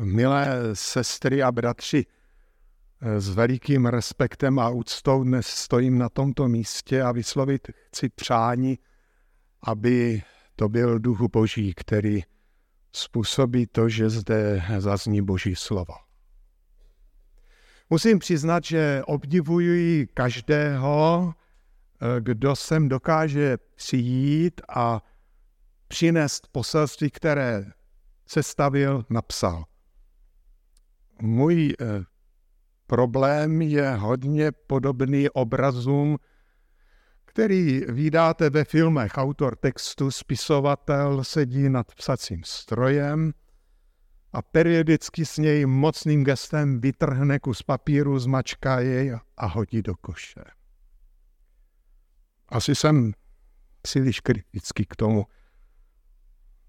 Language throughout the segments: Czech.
Milé sestry a bratři, s velikým respektem a úctou dnes stojím na tomto místě a vyslovit chci přání, aby to byl duch Boží, který způsobí to, že zde zazní Boží slovo. Musím přiznat, že obdivuji každého, kdo sem dokáže přijít a přinést poselství, které sestavil, napsal. Můj eh, problém je hodně podobný obrazům, který vydáte ve filmech. Autor textu, spisovatel sedí nad psacím strojem a periodicky s něj mocným gestem vytrhne kus papíru, zmačká jej a hodí do koše. Asi jsem příliš kritický k tomu,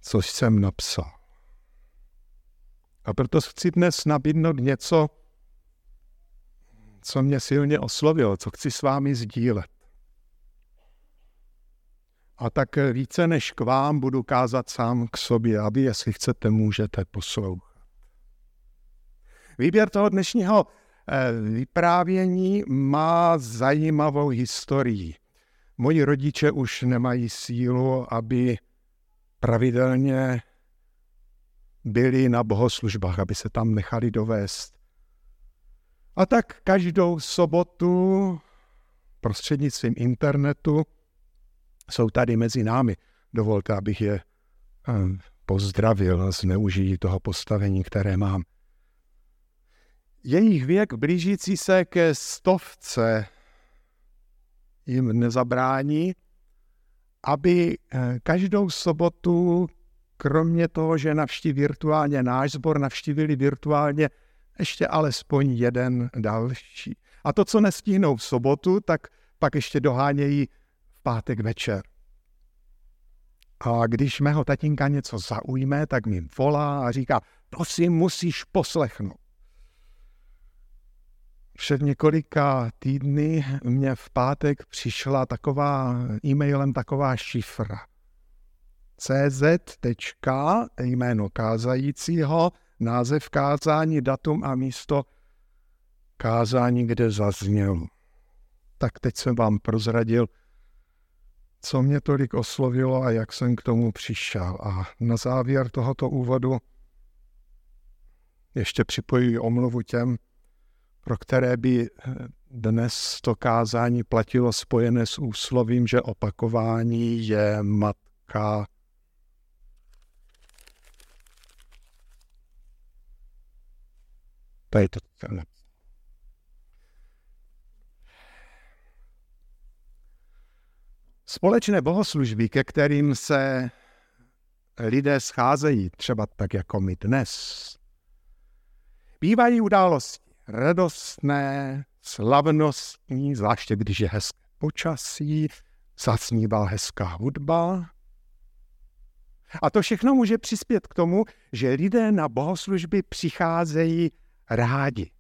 co jsem napsal. A proto chci dnes nabídnout něco, co mě silně oslovilo, co chci s vámi sdílet. A tak více než k vám budu kázat sám k sobě, aby, jestli chcete, můžete poslouchat. Výběr toho dnešního eh, vyprávění má zajímavou historii. Moji rodiče už nemají sílu, aby pravidelně byli na bohoslužbách, aby se tam nechali dovést. A tak každou sobotu prostřednictvím internetu jsou tady mezi námi. Dovolte, abych je eh, pozdravil, zneužijí toho postavení, které mám. Jejich věk blížící se ke stovce jim nezabrání, aby eh, každou sobotu, kromě toho, že navštíví virtuálně náš sbor, navštívili virtuálně ještě alespoň jeden další. A to, co nestihnou v sobotu, tak pak ještě dohánějí v pátek večer. A když mého tatínka něco zaujme, tak mi volá a říká, to si musíš poslechnout. Před několika týdny mě v pátek přišla taková e-mailem taková šifra. CZ. jméno kázajícího, název kázání, datum a místo kázání, kde zazněl. Tak teď jsem vám prozradil, co mě tolik oslovilo a jak jsem k tomu přišel. A na závěr tohoto úvodu ještě připojuji omluvu těm, pro které by eh, dnes to kázání platilo spojené s úslovím, že opakování je matka Je to. Společné bohoslužby, ke kterým se lidé scházejí, třeba tak jako my dnes, bývají události radostné, slavnostní, zvláště když je hezké počasí, zasnívá hezká hudba. A to všechno může přispět k tomu, že lidé na bohoslužby přicházejí rádi.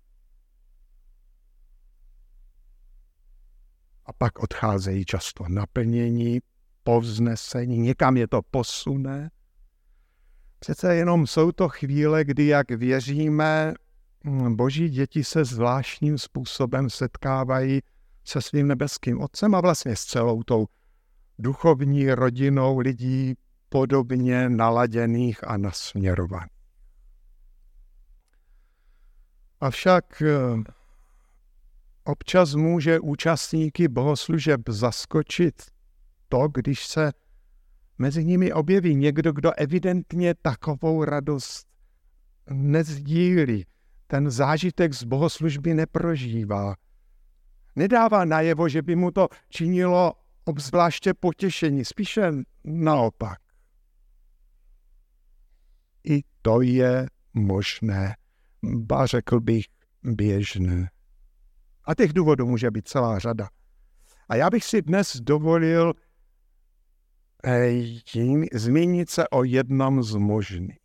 A pak odcházejí často naplnění, povznesení, někam je to posune. Přece jenom jsou to chvíle, kdy, jak věříme, boží děti se zvláštním způsobem setkávají se svým nebeským otcem a vlastně s celou tou duchovní rodinou lidí podobně naladěných a nasměrovaných. Avšak eh, občas může účastníky bohoslužeb zaskočit to, když se mezi nimi objeví někdo, kdo evidentně takovou radost nezdílí, ten zážitek z bohoslužby neprožívá. Nedává najevo, že by mu to činilo obzvláště potěšení, spíše naopak. I to je možné ba řekl bych běžné. A těch důvodů může být celá řada. A já bych si dnes dovolil eh, zmínit se o jednom z možných.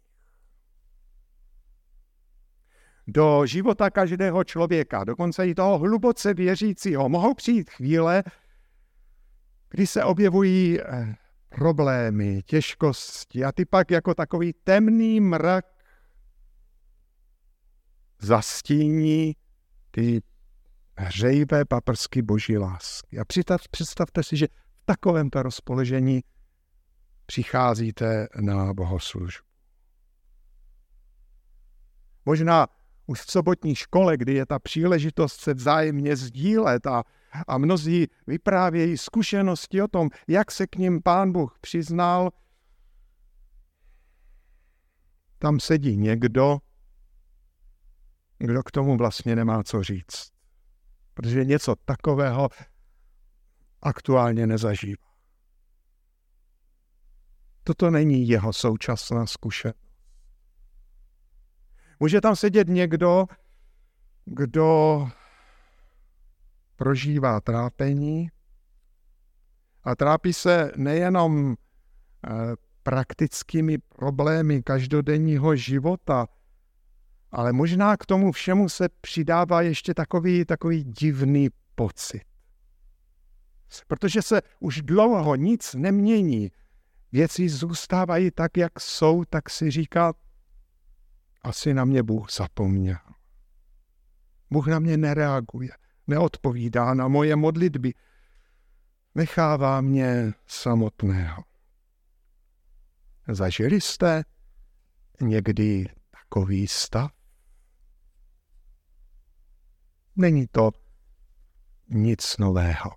Do života každého člověka, dokonce i toho hluboce věřícího, mohou přijít chvíle, kdy se objevují eh, problémy, těžkosti a ty pak jako takový temný mrak zastíní ty hřejivé paprsky boží lásky. A představte si, že v takovémto rozpoložení přicházíte na bohoslužbu. Možná už v sobotní škole, kdy je ta příležitost se vzájemně sdílet a, a mnozí vyprávějí zkušenosti o tom, jak se k ním pán Bůh přiznal, tam sedí někdo, kdo k tomu vlastně nemá co říct. Protože něco takového aktuálně nezažívá. Toto není jeho současná zkušenost. Může tam sedět někdo, kdo prožívá trápení a trápí se nejenom eh, praktickými problémy každodenního života, ale možná k tomu všemu se přidává ještě takový, takový divný pocit. Protože se už dlouho nic nemění, věci zůstávají tak, jak jsou, tak si říká, asi na mě Bůh zapomněl. Bůh na mě nereaguje, neodpovídá na moje modlitby, nechává mě samotného. Zažili jste někdy takový stav? Není to nic nového.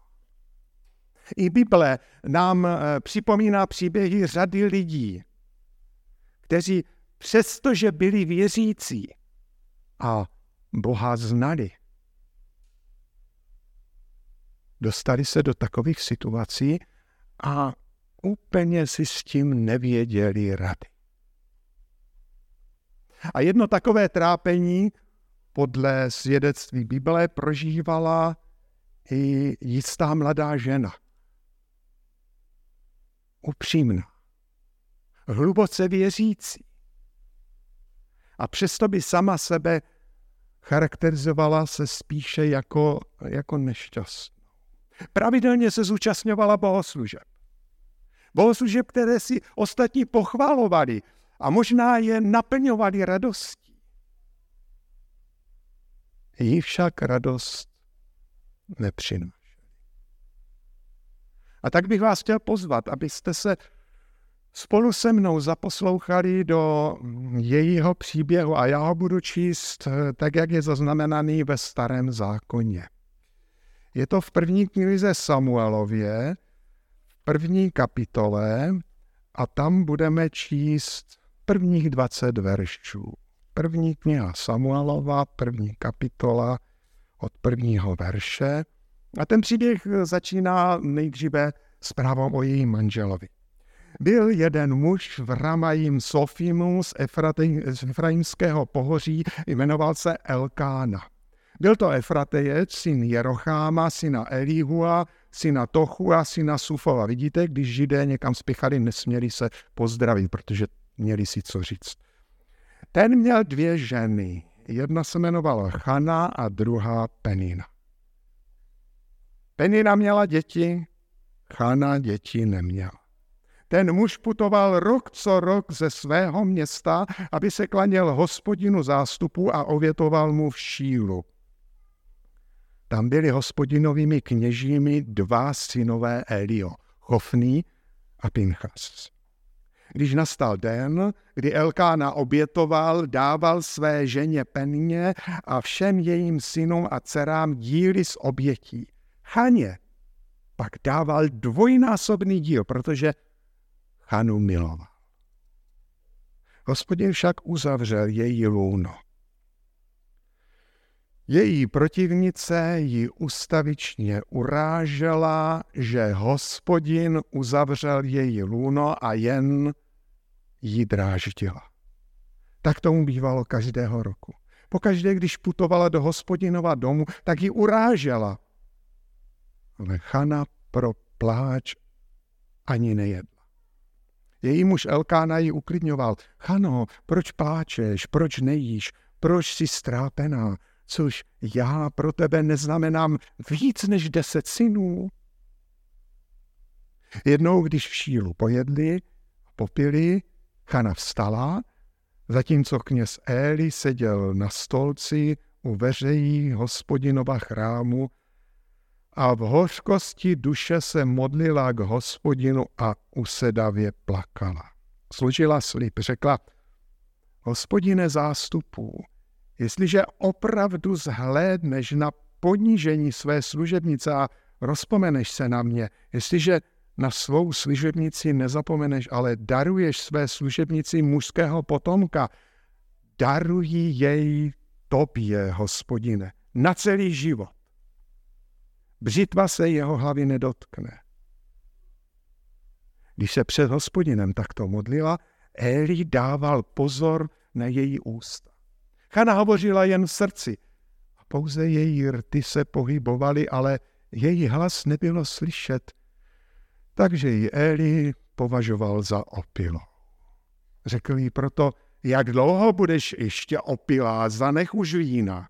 I Bible nám eh, připomíná příběhy řady lidí, kteří přestože byli věřící a Boha znali, dostali se do takových situací a úplně si s tím nevěděli rady. A jedno takové trápení podle svědectví Bible prožívala i jistá mladá žena. Upřímná, hluboce věřící. A přesto by sama sebe charakterizovala se spíše jako, jako nešťastnou. Pravidelně se zúčastňovala bohoslužeb. Bohoslužeb, které si ostatní pochvalovali a možná je naplňovali radostí. Jí však radost nepřinášeli. A tak bych vás chtěl pozvat, abyste se spolu se mnou zaposlouchali do jejího příběhu a já ho budu číst tak, jak je zaznamenaný ve starém zákoně. Je to v první knize Samuelově, v první kapitole a tam budeme číst prvních 20 veršů. První kniha Samuelova, první kapitola od prvního verše. A ten příběh začíná nejdříve zprávou o jejím manželovi. Byl jeden muž v Ramajím Sofimu z, z Efraimského pohoří, jmenoval se Elkána. Byl to Efratejec, syn Jerocháma, syna Elihua, syna Tochua, syna Sufova. Vidíte, když židé někam spěchali, nesměli se pozdravit, protože měli si co říct. Ten měl dvě ženy. Jedna se jmenovala Chana a druhá Penina. Penina měla děti, Chana děti neměla. Ten muž putoval rok co rok ze svého města, aby se klaněl hospodinu zástupu a ovětoval mu v šílu. Tam byli hospodinovými kněžími dva synové Elio, Chofný a Pinchas. Když nastal den, kdy Elkána obětoval, dával své ženě Penině a všem jejím synům a dcerám díly z obětí. Chaně pak dával dvojnásobný díl, protože Chanu miloval. Hospodin však uzavřel její lůno. Její protivnice ji ustavičně urážela, že hospodin uzavřel její lůno a jen ji dráždila. Tak tomu bývalo každého roku. Pokaždé, když putovala do hospodinova domu, tak ji urážela. Ale Chana pro pláč ani nejedla. Její muž Elkána ji uklidňoval. Chano, proč pláčeš, proč nejíš, proč jsi strápená, což já pro tebe neznamenám víc než deset synů. Jednou, když v šílu pojedli, popili, Chana vstala, zatímco kněz Éli seděl na stolci u veřejí hospodinova chrámu a v hořkosti duše se modlila k hospodinu a usedavě plakala. Služila slib, řekla, hospodine zástupů, jestliže opravdu zhlédneš na ponížení své služebnice a rozpomeneš se na mě, jestliže na svou služebnici nezapomeneš, ale daruješ své služebnici mužského potomka, darují jej tobě, hospodine, na celý život. Břitva se jeho hlavy nedotkne. Když se před hospodinem takto modlila, Eli dával pozor na její ústa. Chana hovořila jen v srdci. Pouze její rty se pohybovaly, ale její hlas nebylo slyšet. Takže ji Eli považoval za opilou. Řekl jí proto, jak dlouho budeš ještě opilá, zanech už vína.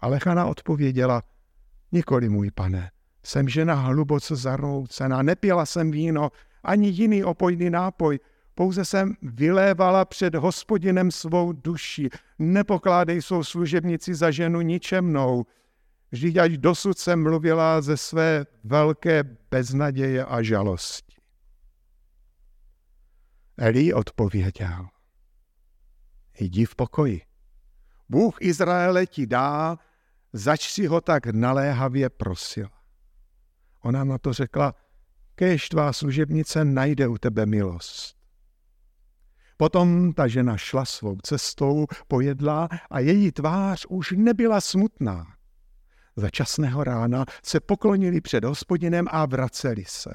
Ale Chana odpověděla, nikoli můj pane, jsem žena hluboce zaroucená, nepila jsem víno, ani jiný opojný nápoj, pouze jsem vylévala před hospodinem svou duši. Nepokládej svou služebnici za ženu ničemnou. Vždyť až dosud jsem mluvila ze své velké beznaděje a žalosti. Eli odpověděl. Jdi v pokoji. Bůh Izraele ti dá, zač si ho tak naléhavě prosila. Ona na to řekla, kež tvá služebnice najde u tebe milost. Potom ta žena šla svou cestou, pojedla a její tvář už nebyla smutná. Za časného rána se poklonili před hospodinem a vraceli se.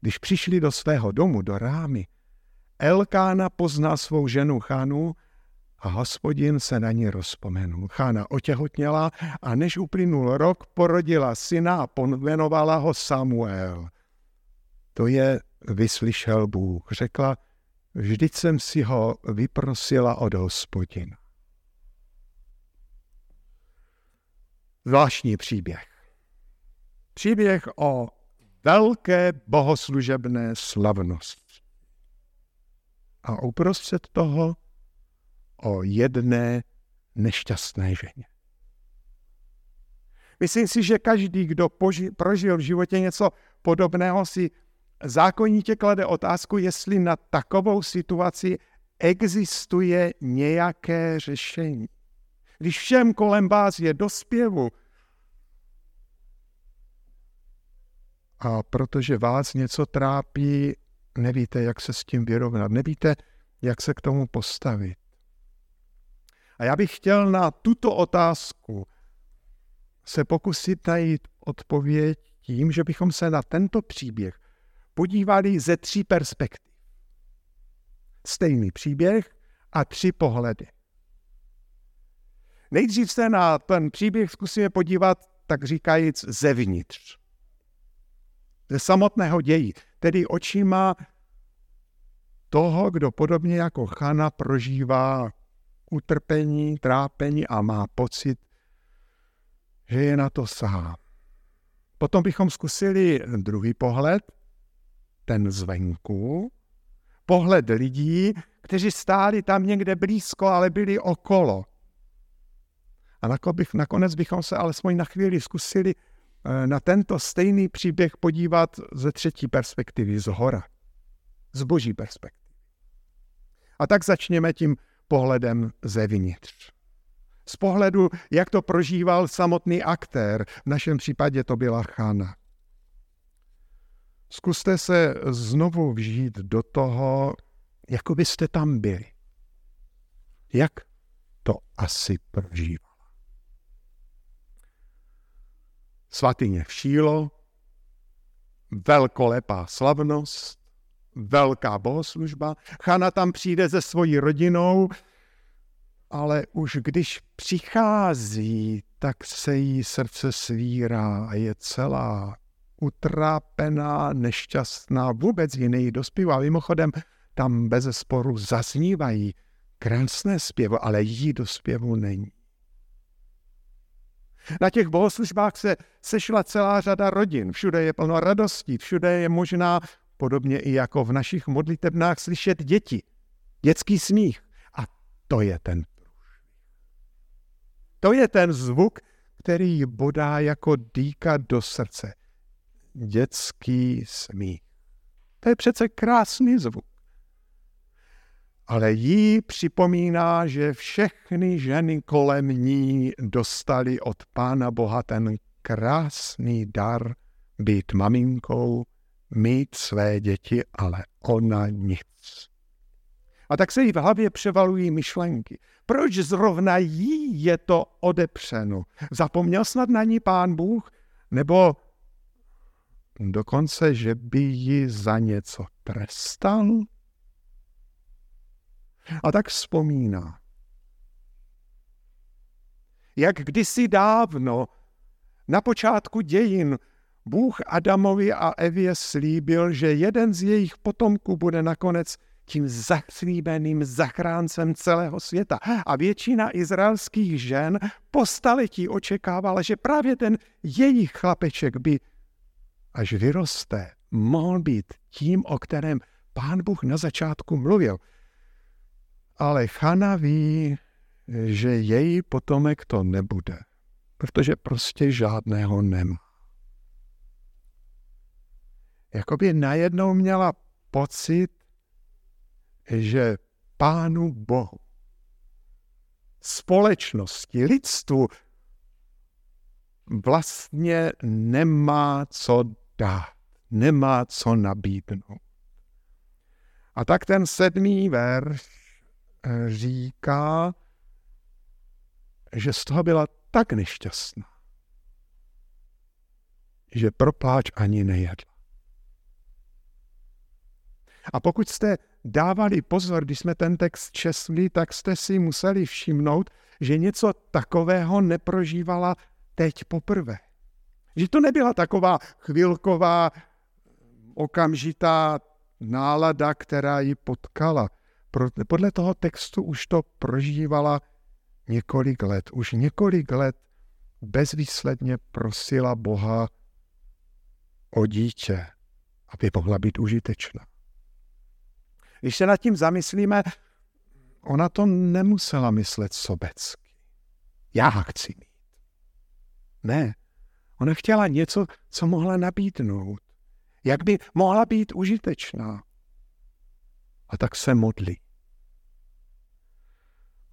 Když přišli do svého domu, do rámy, Elkána pozná svou ženu Chanu a hospodin se na ní rozpomenul. Chána otěhotněla a než uplynul rok, porodila syna a pojmenovala ho Samuel. To je vyslyšel Bůh. Řekla, vždyť jsem si ho vyprosila od hospodina. Zvláštní příběh. Příběh o velké bohoslužebné slavnosti. A uprostřed toho o jedné nešťastné ženě. Myslím si, že každý, kdo poži- prožil v životě něco podobného, si zákonitě klade otázku, jestli na takovou situaci existuje nějaké řešení. Když všem kolem vás je dospěvu a protože vás něco trápí, nevíte, jak se s tím vyrovnat, nevíte, jak se k tomu postavit. A já bych chtěl na tuto otázku se pokusit najít odpověď tím, že bychom se na tento příběh podívali ze tří perspektiv. Stejný příběh a tři pohledy. Nejdřív se na ten příběh zkusíme podívat, tak říkajíc, zevnitř. Ze samotného dějí, tedy očima toho, kdo podobně jako Chana prožívá utrpení, trápení a má pocit, že je na to sám. Potom bychom zkusili druhý pohled, ten zvenku, pohled lidí, kteří stáli tam někde blízko, ale byli okolo. A nakonec bychom se alespoň na chvíli zkusili eh, na tento stejný příběh podívat ze třetí perspektivy, z hora, z boží perspektivy. A tak začněme tím pohledem zevnitř. Z pohledu, jak to prožíval samotný aktér, v našem případě to byla Chana. Zkuste se znovu vžít do toho, jako byste tam byli. Jak to asi prožívala. Svatyně v Šílo, velkolepá slavnost, velká bohoslužba. Chana tam přijde se svojí rodinou, ale už když přichází, tak se jí srdce svírá a je celá utrápená, nešťastná, vůbec jiný dospívá. Mimochodem, tam bez sporu zaznívají krásné zpěvy, ale jí do zpěvu není. Na těch bohoslužbách se sešla celá řada rodin, všude je plno radostí, všude je možná podobně i jako v našich modlitebnách, slyšet děti. Dětský smích. A to je ten To je ten zvuk, který bodá jako dýka do srdce. Dětský smích. To je přece krásný zvuk. Ale jí připomíná, že všechny ženy kolem ní dostali od Pána Boha ten krásný dar být maminkou, mít své děti, ale ona nic. A tak se jí v hlavě převalují myšlenky. Proč zrovna jí je to odepřeno? Zapomněl snad na ní pán Bůh? Nebo dokonce, že by ji za něco trestal? A tak vzpomíná. Jak kdysi dávno, na počátku dějin, Bůh Adamovi a Evě slíbil, že jeden z jejich potomků bude nakonec tím zaslíbeným zachráncem celého světa. A většina izraelských žen po staletí očekávala, že právě ten jejich chlapeček by, až vyroste, mohl být tím, o kterém pán Bůh na začátku mluvil. Ale Chana ví, že její potomek to nebude, protože prostě žádného nemá. Jakoby najednou měla pocit, že Pánu Bohu, společnosti, lidstvu vlastně nemá co dát, nemá co nabídnout. A tak ten sedmý verš říká, že z toho byla tak nešťastná, že propláč ani nejedla. A pokud jste dávali pozor, když jsme ten text česli, tak jste si museli všimnout, že něco takového neprožívala teď poprvé. Že to nebyla taková chvilková, okamžitá nálada, která ji potkala. Podle toho textu už to prožívala několik let. Už několik let bezvýsledně prosila Boha o dítě, aby mohla být užitečná. Když se nad tím zamyslíme, ona to nemusela myslet sobecky. Já chci mít. Ne, ona chtěla něco, co mohla nabídnout. Jak by mohla být užitečná. A tak se modlí.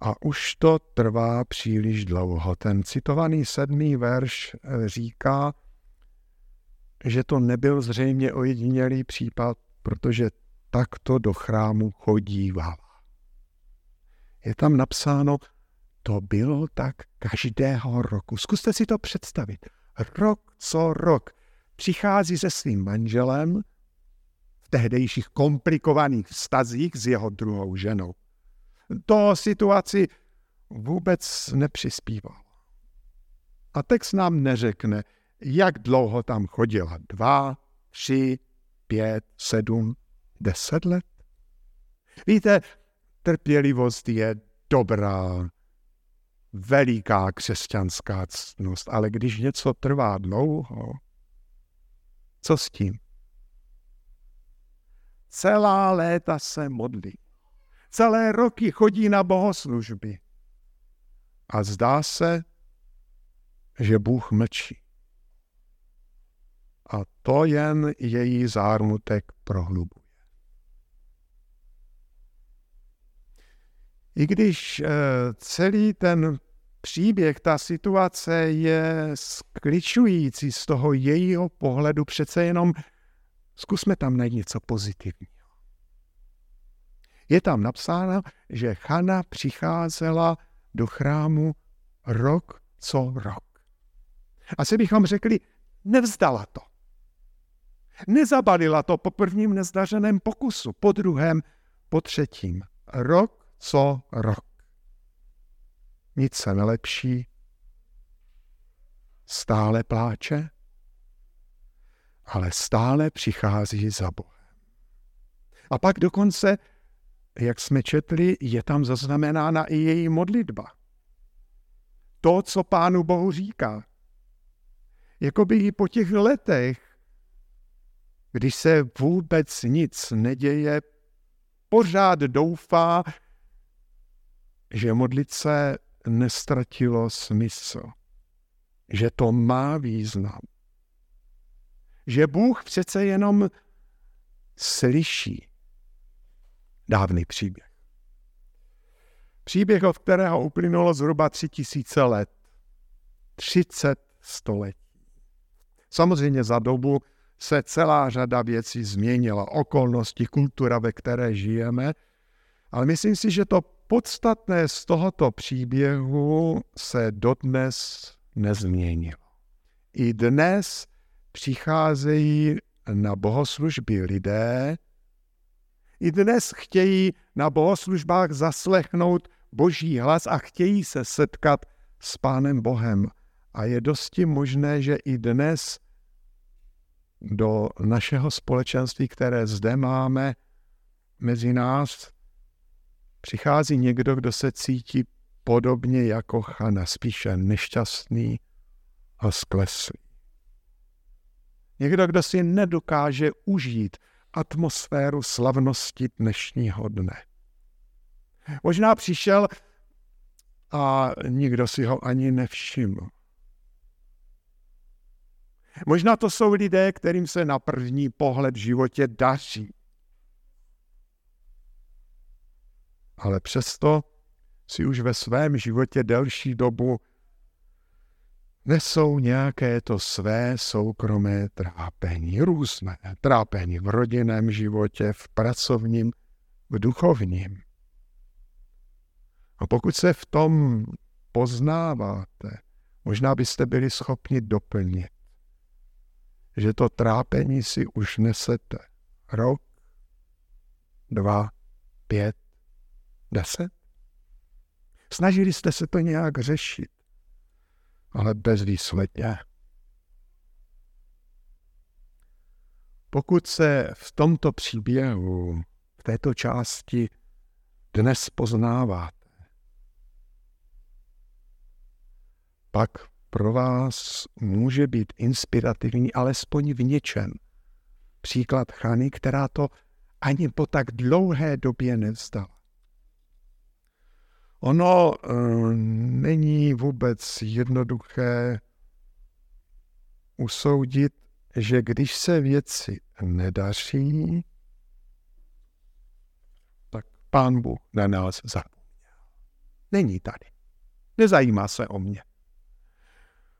A už to trvá příliš dlouho. Ten citovaný sedmý verš eh, říká, že to nebyl zřejmě ojedinělý případ, protože takto do chrámu chodívala. Je tam napsáno, to bylo tak každého roku. Zkuste si to představit. Rok co rok přichází se svým manželem tehdejších komplikovaných vztazích s jeho druhou ženou. To situaci vůbec nepřispívalo. A text nám neřekne, jak dlouho tam chodila. Dva, tři, pět, sedm, deset let? Víte, trpělivost je dobrá, veliká křesťanská ctnost, ale když něco trvá dlouho, co s tím? Celá léta se modlí. Celé roky chodí na bohoslužby. A zdá se, že Bůh mlčí. A to jen její zármutek prohlubuje. I když eh, celý ten příběh, ta situace je skličující z toho jejího pohledu, přece jenom zkusme tam najít něco pozitivního. Je tam napsáno, že Chana přicházela do chrámu rok co rok. Asi bychom řekli, nevzdala to. Nezabalila to po prvním nezdařeném pokusu, po druhém, po třetím. Rok co rok. Nic se nelepší, stále pláče, ale stále přichází za Bohem. A pak dokonce, jak jsme četli, je tam zaznamenána i její modlitba. To, co Pánu Bohu říká. Jakoby i po těch letech, když se vůbec nic neděje, pořád doufá, že modlit se nestratilo smysl, že to má význam, že Bůh přece jenom slyší dávný příběh. Příběh, od kterého uplynulo zhruba tři tisíce let. 30 století. Samozřejmě za dobu se celá řada věcí změnila, okolnosti, kultura, ve které žijeme, ale myslím si, že to podstatné z tohoto příběhu se dodnes nezměnilo. I dnes přicházejí na bohoslužby lidé, i dnes chtějí na bohoslužbách zaslechnout boží hlas a chtějí se setkat s Pánem Bohem. A je dosti možné, že i dnes do našeho společenství, které zde máme, mezi nás přichází někdo, kdo se cítí podobně jako Chana, spíše nešťastný a skleslý. Někdo, kdo si nedokáže užít atmosféru slavnosti dnešního dne. Možná přišel a nikdo si ho ani nevšiml. Možná to jsou lidé, kterým se na první pohled v životě daří. Ale přesto si už ve svém životě delší dobu nesou nějaké to své soukromé trápení, různé trápení v rodinném životě, v pracovním, v duchovním. A pokud se v tom poznáváte, možná byste byli schopni doplnit, že to trápení si už nesete rok, dva, pět, deset. Snažili jste se to nějak řešit, ale bezvýsledně. Pokud se v tomto příběhu, v této části dnes poznáváte, pak pro vás může být inspirativní alespoň v něčem. Příklad Chany, která to ani po tak dlouhé době nevzdala. Ono e, není vůbec jednoduché usoudit, že když se věci nedaří, tak pán Bůh na nás zapomněl. Není tady. Nezajímá se o mě.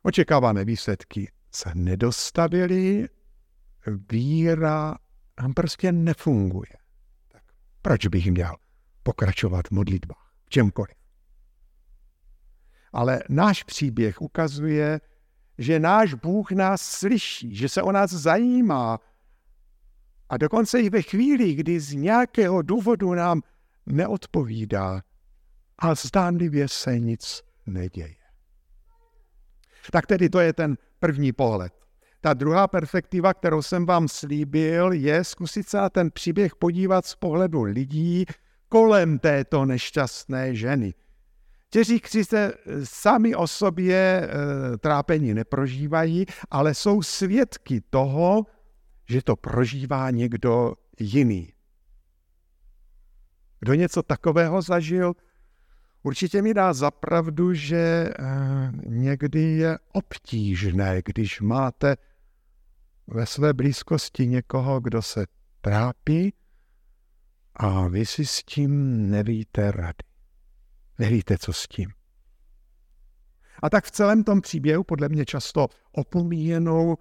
Očekávané výsledky se nedostavily, víra prostě nefunguje. Tak proč bych měl pokračovat v modlitbách, čemkoliv? Ale náš příběh ukazuje, že náš Bůh nás slyší, že se o nás zajímá. A dokonce i ve chvíli, kdy z nějakého důvodu nám neodpovídá a zdánlivě se nic neděje. Tak tedy to je ten první pohled. Ta druhá perspektiva, kterou jsem vám slíbil, je zkusit se na ten příběh podívat z pohledu lidí kolem této nešťastné ženy. Kteří se sami o sobě e, trápení neprožívají, ale jsou svědky toho, že to prožívá někdo jiný. Kdo něco takového zažil, Určitě mi dá zapravdu, že eh, někdy je obtížné, když máte ve své blízkosti někoho, kdo se trápí a vy si s tím nevíte rady. Nevíte, co s tím. A tak v celém tom příběhu, podle mě často opomíjenou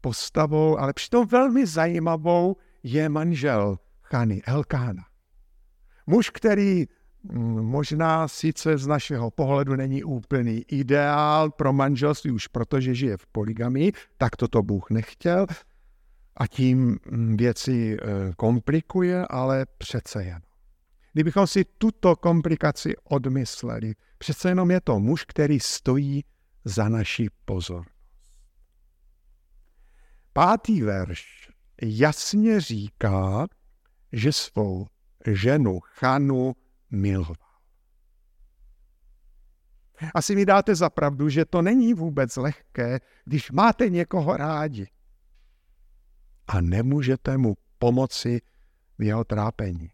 postavou, ale přitom velmi zajímavou, je manžel Chany, Elkána. Muž, který Mm, možná sice z našeho pohledu není úplný ideál pro manželství už protože žije v poligami, tak toto Bůh nechtěl a tím mm, věci e, komplikuje, ale přece jen. Kdybychom si tuto komplikaci odmysleli, přece jenom je to muž, který stojí za naší pozornost. Pátý verš jasně říká, že svou ženu Chanu miloval. Asi mi dáte za pravdu, že to není vůbec lehké, když máte někoho rádi a nemůžete mu pomoci v jeho trápení.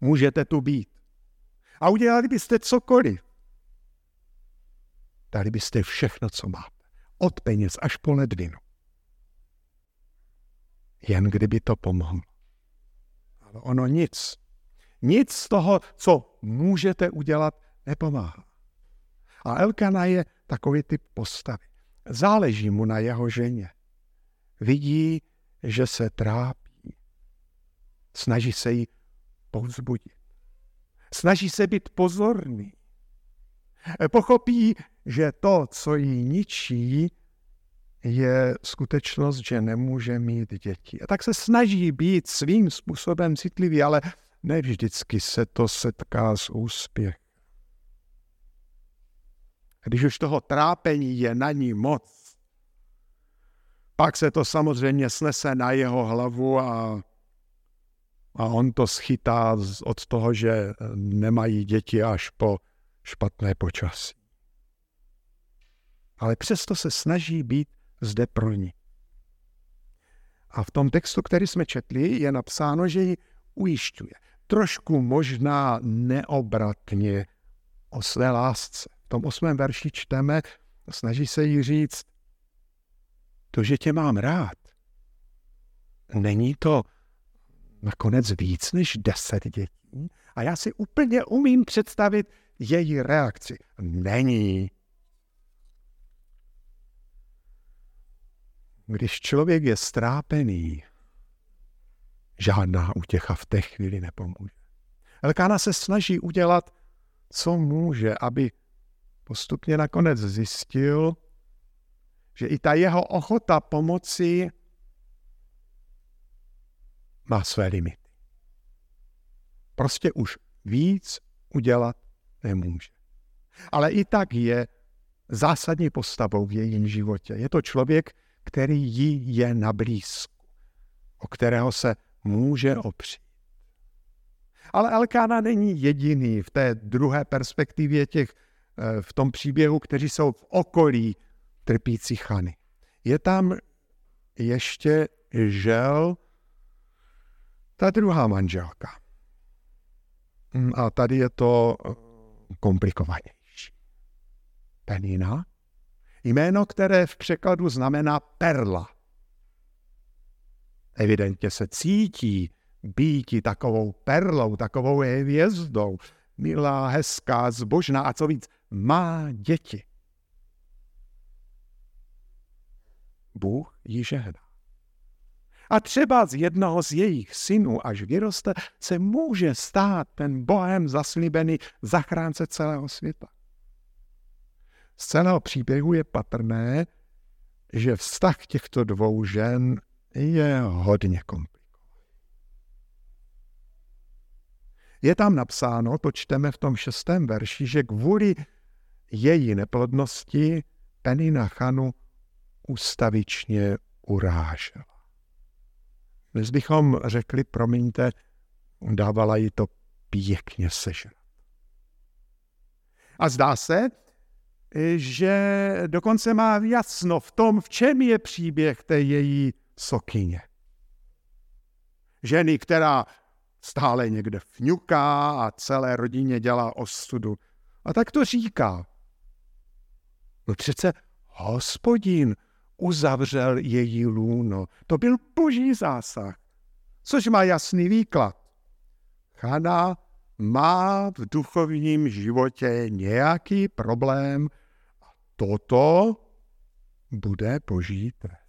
Můžete tu být. A udělali byste cokoliv. Dali byste všechno, co máte. Od peněz až po ledvinu. Jen kdyby to pomohlo. Ale ono nic. Nic z toho, co můžete udělat, nepomáhá. A Elkana je takový typ postavy. Záleží mu na jeho ženě. Vidí, že se trápí. Snaží se jí povzbudit. Snaží se být pozorný. Pochopí, že to, co jí ničí, je skutečnost, že nemůže mít děti. A tak se snaží být svým způsobem citlivý, ale ne vždycky se to setká s úspěchem. Když už toho trápení je na ní moc, pak se to samozřejmě snese na jeho hlavu a, a on to schytá od toho, že nemají děti až po špatné počasí. Ale přesto se snaží být zde pro ní. A v tom textu, který jsme četli, je napsáno, že ji ujišťuje. Trošku možná neobratně o své lásce. V tom osmém verši čteme, snaží se jí říct, to, že tě mám rád, není to nakonec víc než deset dětí? A já si úplně umím představit její reakci. Není. Když člověk je strápený, žádná útěcha v té chvíli nepomůže. Elkána se snaží udělat, co může, aby postupně nakonec zjistil, že i ta jeho ochota pomoci má své limity. Prostě už víc udělat nemůže. Ale i tak je zásadní postavou v jejím životě. Je to člověk, který jí je na blízku, o kterého se může opřít. Ale Elkána není jediný v té druhé perspektivě těch, eh, v tom příběhu, kteří jsou v okolí trpící Chany. Je tam ještě žel ta druhá manželka. Hm, a tady je to eh, komplikovanější. Penina Jméno, které v překladu znamená perla. Evidentně se cítí býti takovou perlou, takovou hvězdou, milá, hezká, zbožná a co víc, má děti. Bůh ji žehná. A třeba z jednoho z jejich synů, až vyroste, se může stát ten Bohem zaslíbený zachránce celého světa. Z celého příběhu je patrné, že vztah těchto dvou žen je hodně komplikovaný. Je tam napsáno, to čteme v tom šestém verši, že kvůli její neplodnosti Penina Chanu ustavičně urážela. Dnes bychom řekli, promiňte, dávala jí to pěkně sežrat. A zdá se, že dokonce má jasno v tom, v čem je příběh té její sokyně. Ženy, která stále někde fňuká a celé rodině dělá ostudu. A tak to říká. No přece hospodin uzavřel její lůno. To byl boží zásah, což má jasný výklad. Chana má v duchovním životě nějaký problém toto bude boží trest.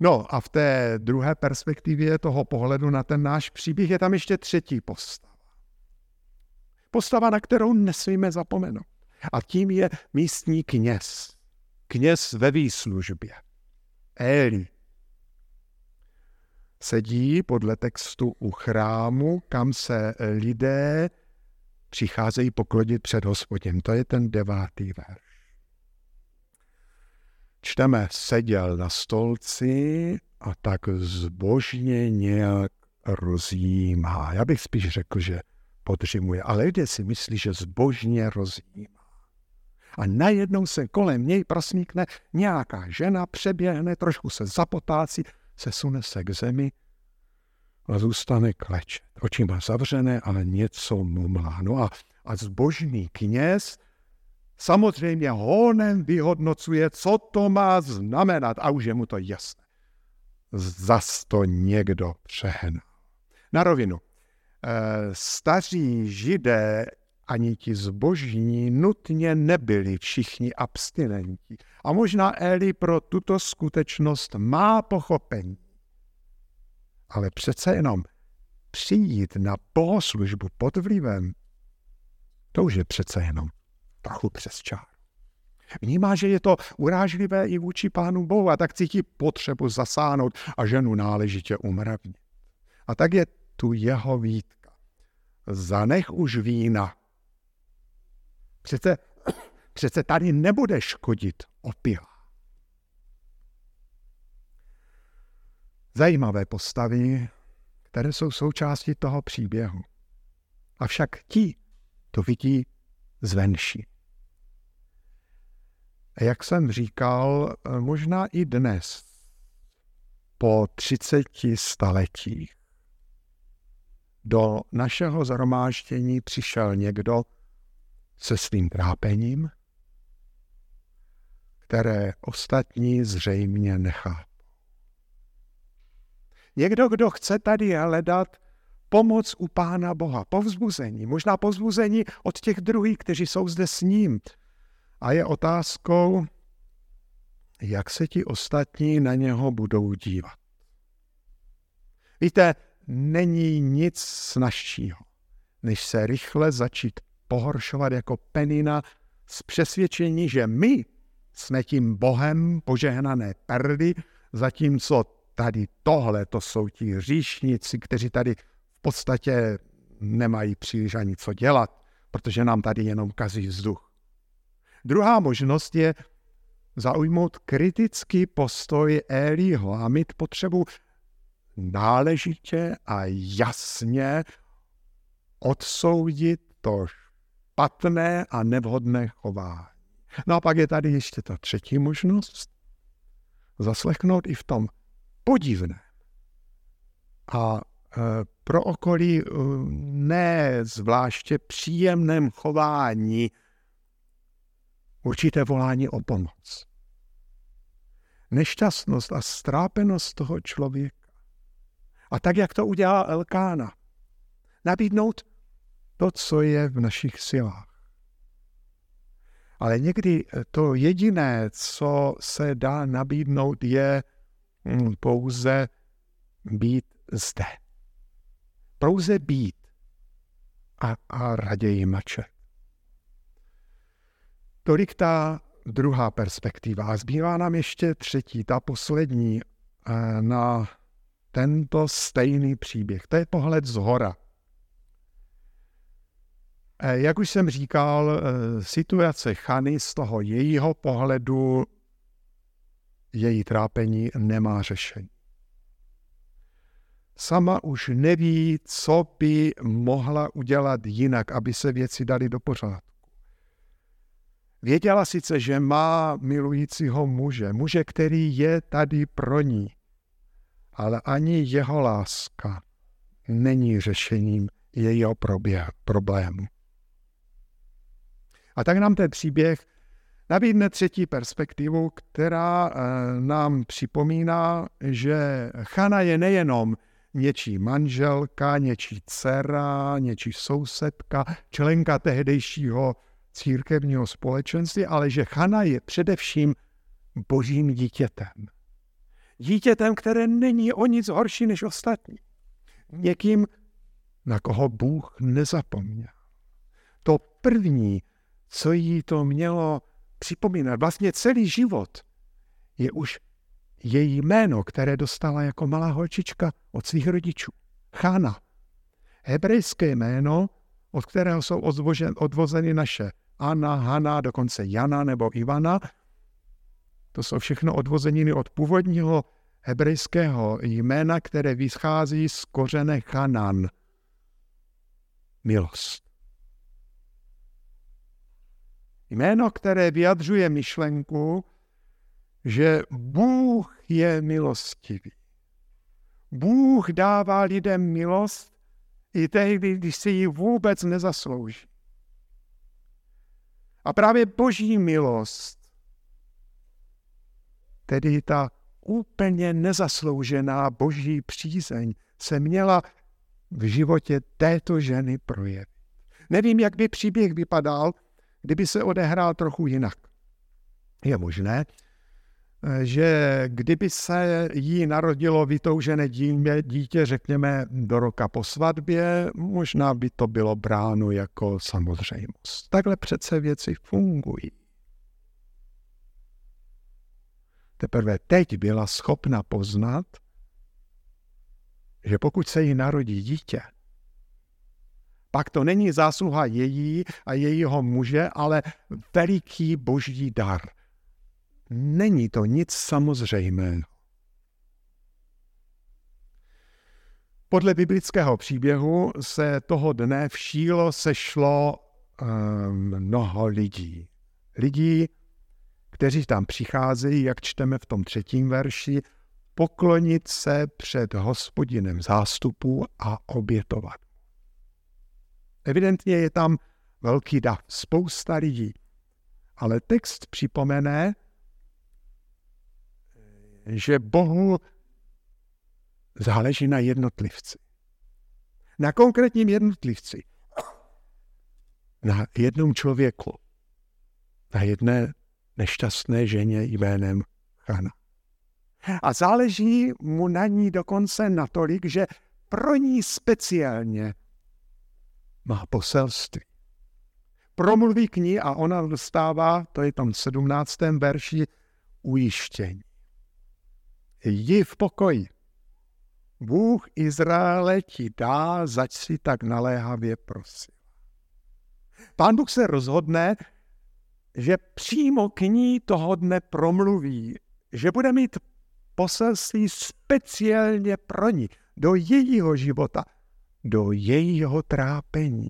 No a v té druhé perspektivě toho pohledu na ten náš příběh je tam ještě třetí postava. Postava, na kterou nesmíme zapomenout. A tím je místní kněz. Kněz ve výslužbě. Eli. Sedí podle textu u chrámu, kam se lidé přicházejí poklodit před hospodem. To je ten devátý verš. Čteme, seděl na stolci a tak zbožně nějak rozjímá. Já bych spíš řekl, že podřimuje, ale lidé si myslí, že zbožně rozjímá. A najednou se kolem něj prosmíkne nějaká žena, přeběhne, trošku se zapotácí, se sune se k zemi a zůstane klečet. Oči má zavřené, ale něco mumlá. No a, a zbožný kněz samozřejmě honem vyhodnocuje, co to má znamenat a už je mu to jasné. Zas to někdo přehnal. Na rovinu. Eh, staří židé ani ti zbožní nutně nebyli všichni abstinenti. A možná Eli pro tuto skutečnost má pochopení. Ale přece jenom přijít na bohoslužbu pod vlivem, to už je přece jenom trochu přes čár. Vnímá, že je to urážlivé i vůči pánu Bohu a tak cítí potřebu zasáhnout a ženu náležitě umravnit. A tak je tu jeho výtka. Zanech už vína. Přece, přece tady nebude škodit opila. Zajímavé postavy, které jsou součástí toho příběhu. Avšak ti to vidí zvenší. Jak jsem říkal, možná i dnes, po 30 staletích, do našeho zhromáždění přišel někdo se svým trápením, které ostatní zřejmě nechápou. Někdo, kdo chce tady hledat pomoc u Pána Boha, povzbuzení, možná povzbuzení od těch druhých, kteří jsou zde s ním. A je otázkou, jak se ti ostatní na něho budou dívat. Víte, není nic snažšího, než se rychle začít pohoršovat jako penina z přesvědčení, že my jsme tím Bohem požehnané perdy, zatímco tady tohle, to jsou ti říšníci, kteří tady v podstatě nemají příliš ani co dělat, protože nám tady jenom kazí vzduch. Druhá možnost je zaujmout kritický postoj Eliho a mít potřebu náležitě a jasně odsoudit to špatné a nevhodné chování. No a pak je tady ještě ta třetí možnost. Zaslechnout i v tom podivném. A e, pro okolí e, ne zvláště příjemném chování určité volání o pomoc. Nešťastnost a strápenost toho člověka a tak, jak to udělá Elkána. Nabídnout to, co je v našich silách. Ale někdy to jediné, co se dá nabídnout, je hm, pouze být zde. Pouze být a, a raději mlčet. Tolik ta druhá perspektiva. A zbývá nám ještě třetí, ta poslední, eh, na tento stejný příběh. To je pohled z hora. E, jak už jsem říkal, e, situace Chany z toho jejího pohledu, její trápení nemá řešení. Sama už neví, co by mohla udělat jinak, aby se věci dali do pořádku. Věděla sice, že má milujícího muže, muže, který je tady pro ní, ale ani jeho láska není řešením jejího problému. A tak nám ten příběh nabídne třetí perspektivu, která eh, nám připomíná, že Chana je nejenom něčí manželka, něčí dcera, něčí sousedka, členka tehdejšího církevního společenství, ale že Chana je především božím dítětem dítětem, které není o nic horší než ostatní. Někým, na koho Bůh nezapomněl. To první, co jí to mělo připomínat, vlastně celý život, je už její jméno, které dostala jako malá holčička od svých rodičů. Chána. Hebrejské jméno, od kterého jsou odvozeny naše Anna, Hana, dokonce Jana nebo Ivana, to jsou všechno odvozeniny od původního hebrejského jména, které vychází z kořene Chanan. Milost. Jméno, které vyjadřuje myšlenku, že Bůh je milostivý. Bůh dává lidem milost i tehdy, když si ji vůbec nezaslouží. A právě boží milost, tedy ta úplně nezasloužená boží přízeň, se měla v životě této ženy projevit. Nevím, jak by příběh vypadal, kdyby se odehrál trochu jinak. Je možné, že kdyby se jí narodilo vytoužené dítě, řekněme, do roka po svatbě, možná by to bylo bráno jako samozřejmost. Takhle přece věci fungují. Teprve teď byla schopna poznat, že pokud se jí narodí dítě, pak to není zásluha její a jejího muže, ale veliký boží dar – Není to nic samozřejmého. Podle biblického příběhu se toho dne v Šílo sešlo um, mnoho lidí. Lidí, kteří tam přicházejí, jak čteme v tom třetím verši, poklonit se před hospodinem zástupů a obětovat. Evidentně je tam velký dav, spousta lidí. Ale text připomene, že Bohu záleží na jednotlivci. Na konkrétním jednotlivci. Na jednom člověku. Na jedné nešťastné ženě jménem Chana. A záleží mu na ní dokonce natolik, že pro ní speciálně má poselství. Promluví k ní a ona dostává, to je tam v 17. verši, ujištění jdi v pokoji. Bůh Izraele ti dá, zač si tak naléhavě prosil. Pán Bůh se rozhodne, že přímo k ní toho dne promluví, že bude mít poselství speciálně pro ní, do jejího života, do jejího trápení.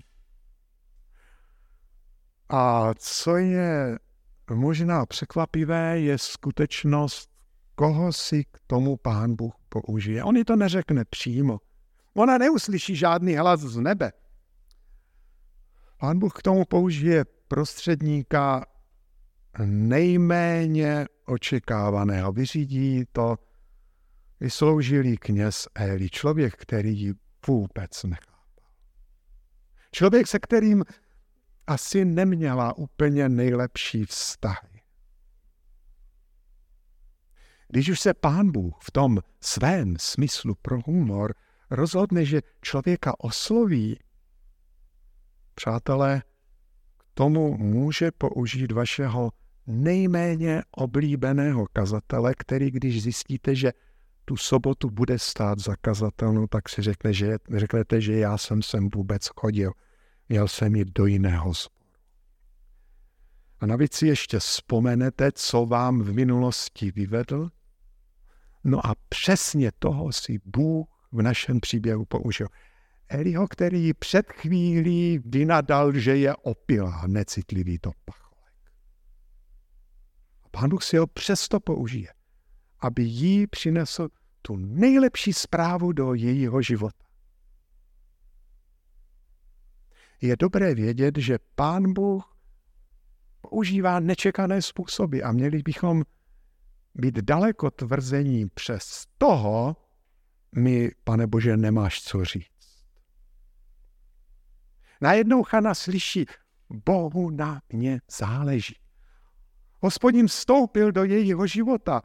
A co je možná překvapivé, je skutečnost, koho si k tomu pán Bůh použije. On to neřekne přímo. Ona neuslyší žádný hlas z nebe. Pán Bůh k tomu použije prostředníka nejméně očekávaného. Vyřídí to vysloužilý kněz Eli, člověk, který ji vůbec nechápal. Člověk, se kterým asi neměla úplně nejlepší vztahy. Když už se pán Bůh v tom svém smyslu pro humor rozhodne, že člověka osloví, přátelé, k tomu může použít vašeho nejméně oblíbeného kazatele, který když zjistíte, že tu sobotu bude stát za kazatelnou, tak si řekne, že, řeknete, že já jsem sem vůbec chodil. Měl jsem jít do jiného sboru. A navíc si ještě vzpomenete, co vám v minulosti vyvedl No a přesně toho si Bůh v našem příběhu použil. Eliho, který před chvílí vynadal, že je opilá, necitlivý to pacholek. A pán Bůh si ho přesto použije, aby jí přinesl tu nejlepší zprávu do jejího života. Je dobré vědět, že pán Bůh používá nečekané způsoby a měli bychom být daleko tvrzení přes toho, mi, pane Bože, nemáš co říct. Najednou Chana slyší, Bohu na mě záleží. Hospodin vstoupil do jejího života,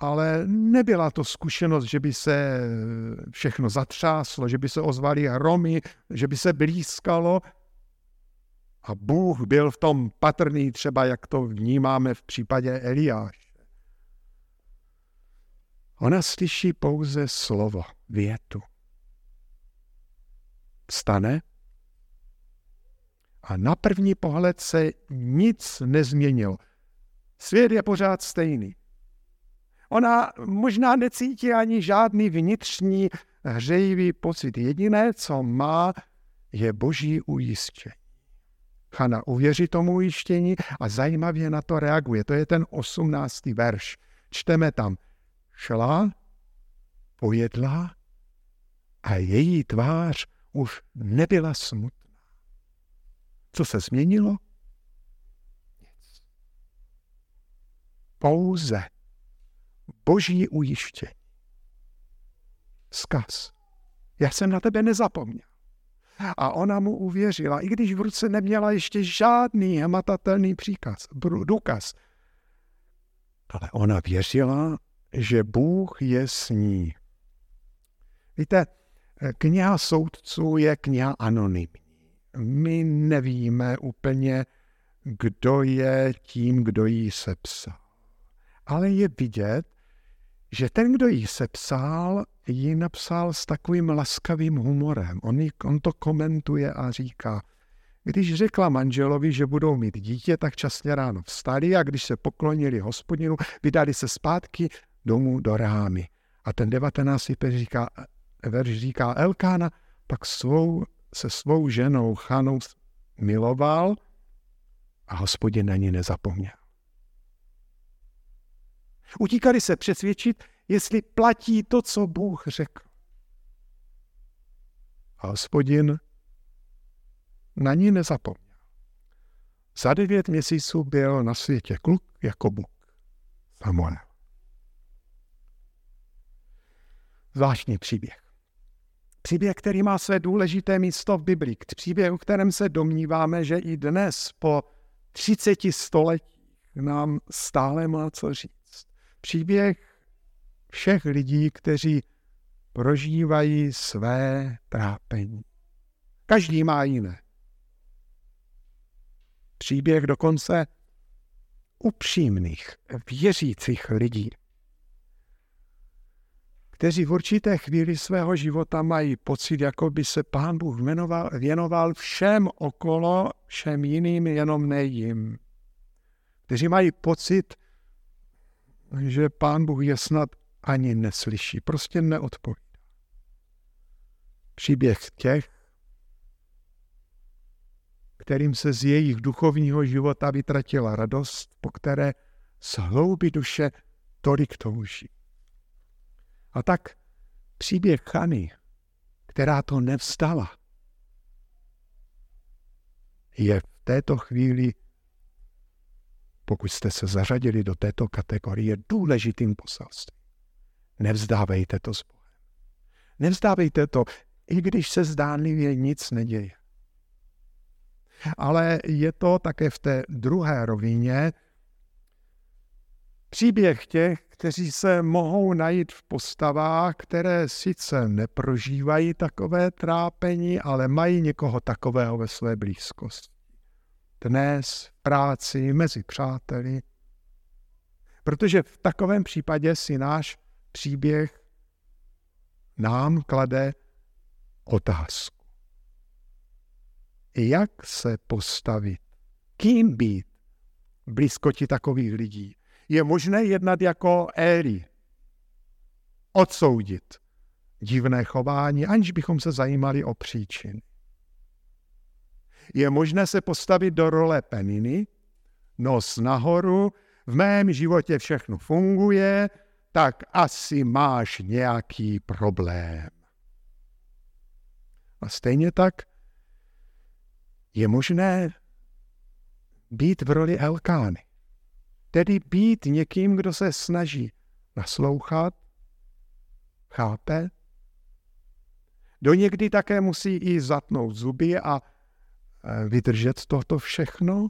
ale nebyla to zkušenost, že by se všechno zatřáslo, že by se ozvaly hromy, že by se blízkalo. A Bůh byl v tom patrný, třeba jak to vnímáme v případě Eliáš. Ona slyší pouze slovo, větu. Vstane a na první pohled se nic nezměnilo. Svět je pořád stejný. Ona možná necítí ani žádný vnitřní hřejivý pocit. Jediné, co má, je boží ujištění. Chana uvěří tomu ujištění a zajímavě na to reaguje. To je ten osmnáctý verš. Čteme tam šla pojedla a její tvář už nebyla smutná. Co se změnilo? Nic. Pouze boží ujištění. Skaz. Já jsem na tebe nezapomněl. A ona mu uvěřila, i když v ruce neměla ještě žádný hmatatelný příkaz, důkaz. Ale ona věřila, že Bůh je s ní. Víte, kniha soudců je kniha anonymní. My nevíme úplně, kdo je tím, kdo ji sepsal. Ale je vidět, že ten, kdo ji sepsal, ji napsal s takovým laskavým humorem. On, ji, on to komentuje a říká, když řekla manželovi, že budou mít dítě, tak časně ráno vstali a když se poklonili hospodinu, vydali se zpátky domů do rámy. A ten 19. verš říká, verš říká Elkána pak svou, se svou ženou Chanou miloval a hospodin na ní nezapomněl. Utíkali se přesvědčit, jestli platí to, co Bůh řekl. A hospodin na ní nezapomněl. Za devět měsíců byl na světě kluk jako Bůh. Samuel. Zvláštní příběh. Příběh, který má své důležité místo v Biblii. Příběh, o kterém se domníváme, že i dnes po 30 stoletích nám stále má co říct. Příběh všech lidí, kteří prožívají své trápení. Každý má jiné. Příběh dokonce upřímných, věřících lidí, kteří v určité chvíli svého života mají pocit, jako by se Pán Bůh věnoval, věnoval všem okolo, všem jiným, jenom ne jim. Kteří mají pocit, že Pán Bůh je snad ani neslyší, prostě neodpovídá. Příběh těch, kterým se z jejich duchovního života vytratila radost, po které z hlouby duše tolik touží. A tak příběh Chany, která to nevstala, je v této chvíli, pokud jste se zařadili do této kategorie, důležitým poselstvím. Nevzdávejte to s Bohem. Nevzdávejte to, i když se zdánlivě nic neděje. Ale je to také v té druhé rovině příběh těch, kteří se mohou najít v postavách, které sice neprožívají takové trápení, ale mají někoho takového ve své blízkosti. Dnes v práci, mezi přáteli. Protože v takovém případě si náš příběh nám klade otázku. Jak se postavit? Kým být v blízkosti takových lidí? Je možné jednat jako Éli, odsoudit divné chování, aniž bychom se zajímali o příčiny. Je možné se postavit do role peniny, nos nahoru, v mém životě všechno funguje, tak asi máš nějaký problém. A stejně tak je možné být v roli Elkány. Tedy být někým, kdo se snaží naslouchat, chápe. Do někdy také musí i zatnout zuby a vydržet toto všechno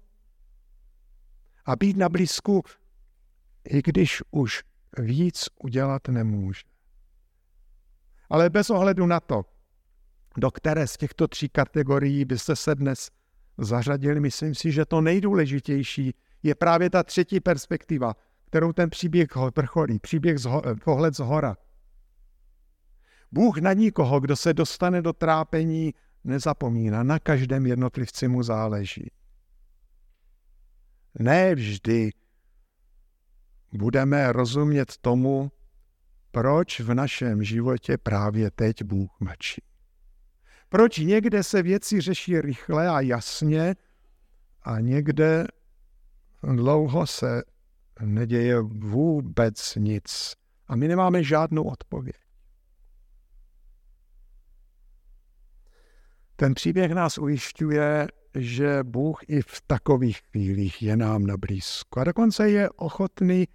a být na blízku, i když už víc udělat nemůže. Ale bez ohledu na to, do které z těchto tří kategorií byste se dnes zařadili, myslím si, že to nejdůležitější je právě ta třetí perspektiva, kterou ten příběh vrcholí, příběh z ho, pohled z hora. Bůh na nikoho, kdo se dostane do trápení, nezapomíná. Na každém jednotlivci mu záleží. Ne vždy budeme rozumět tomu, proč v našem životě právě teď Bůh mlčí. Proč někde se věci řeší rychle a jasně a někde dlouho se neděje vůbec nic a my nemáme žádnou odpověď. Ten příběh nás ujišťuje, že Bůh i v takových chvílích je nám na blízko a dokonce je ochotný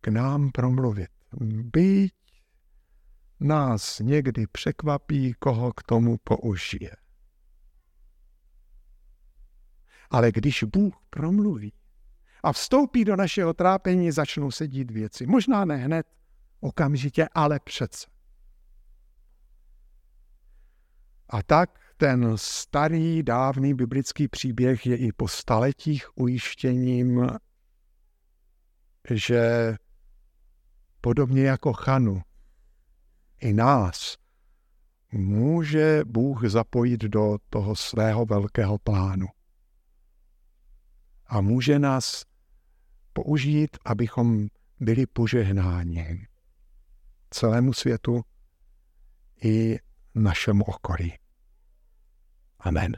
k nám promluvit. Byť nás někdy překvapí, koho k tomu použije. Ale když Bůh promluví a vstoupí do našeho trápení, začnou se dít věci. Možná ne hned, okamžitě, ale přece. A tak ten starý, dávný biblický příběh je i po staletích ujištěním, že podobně jako Chanu, i nás může Bůh zapojit do toho svého velkého plánu. A může nás použít, abychom byli požehnáni celému světu i našemu okolí. Amen.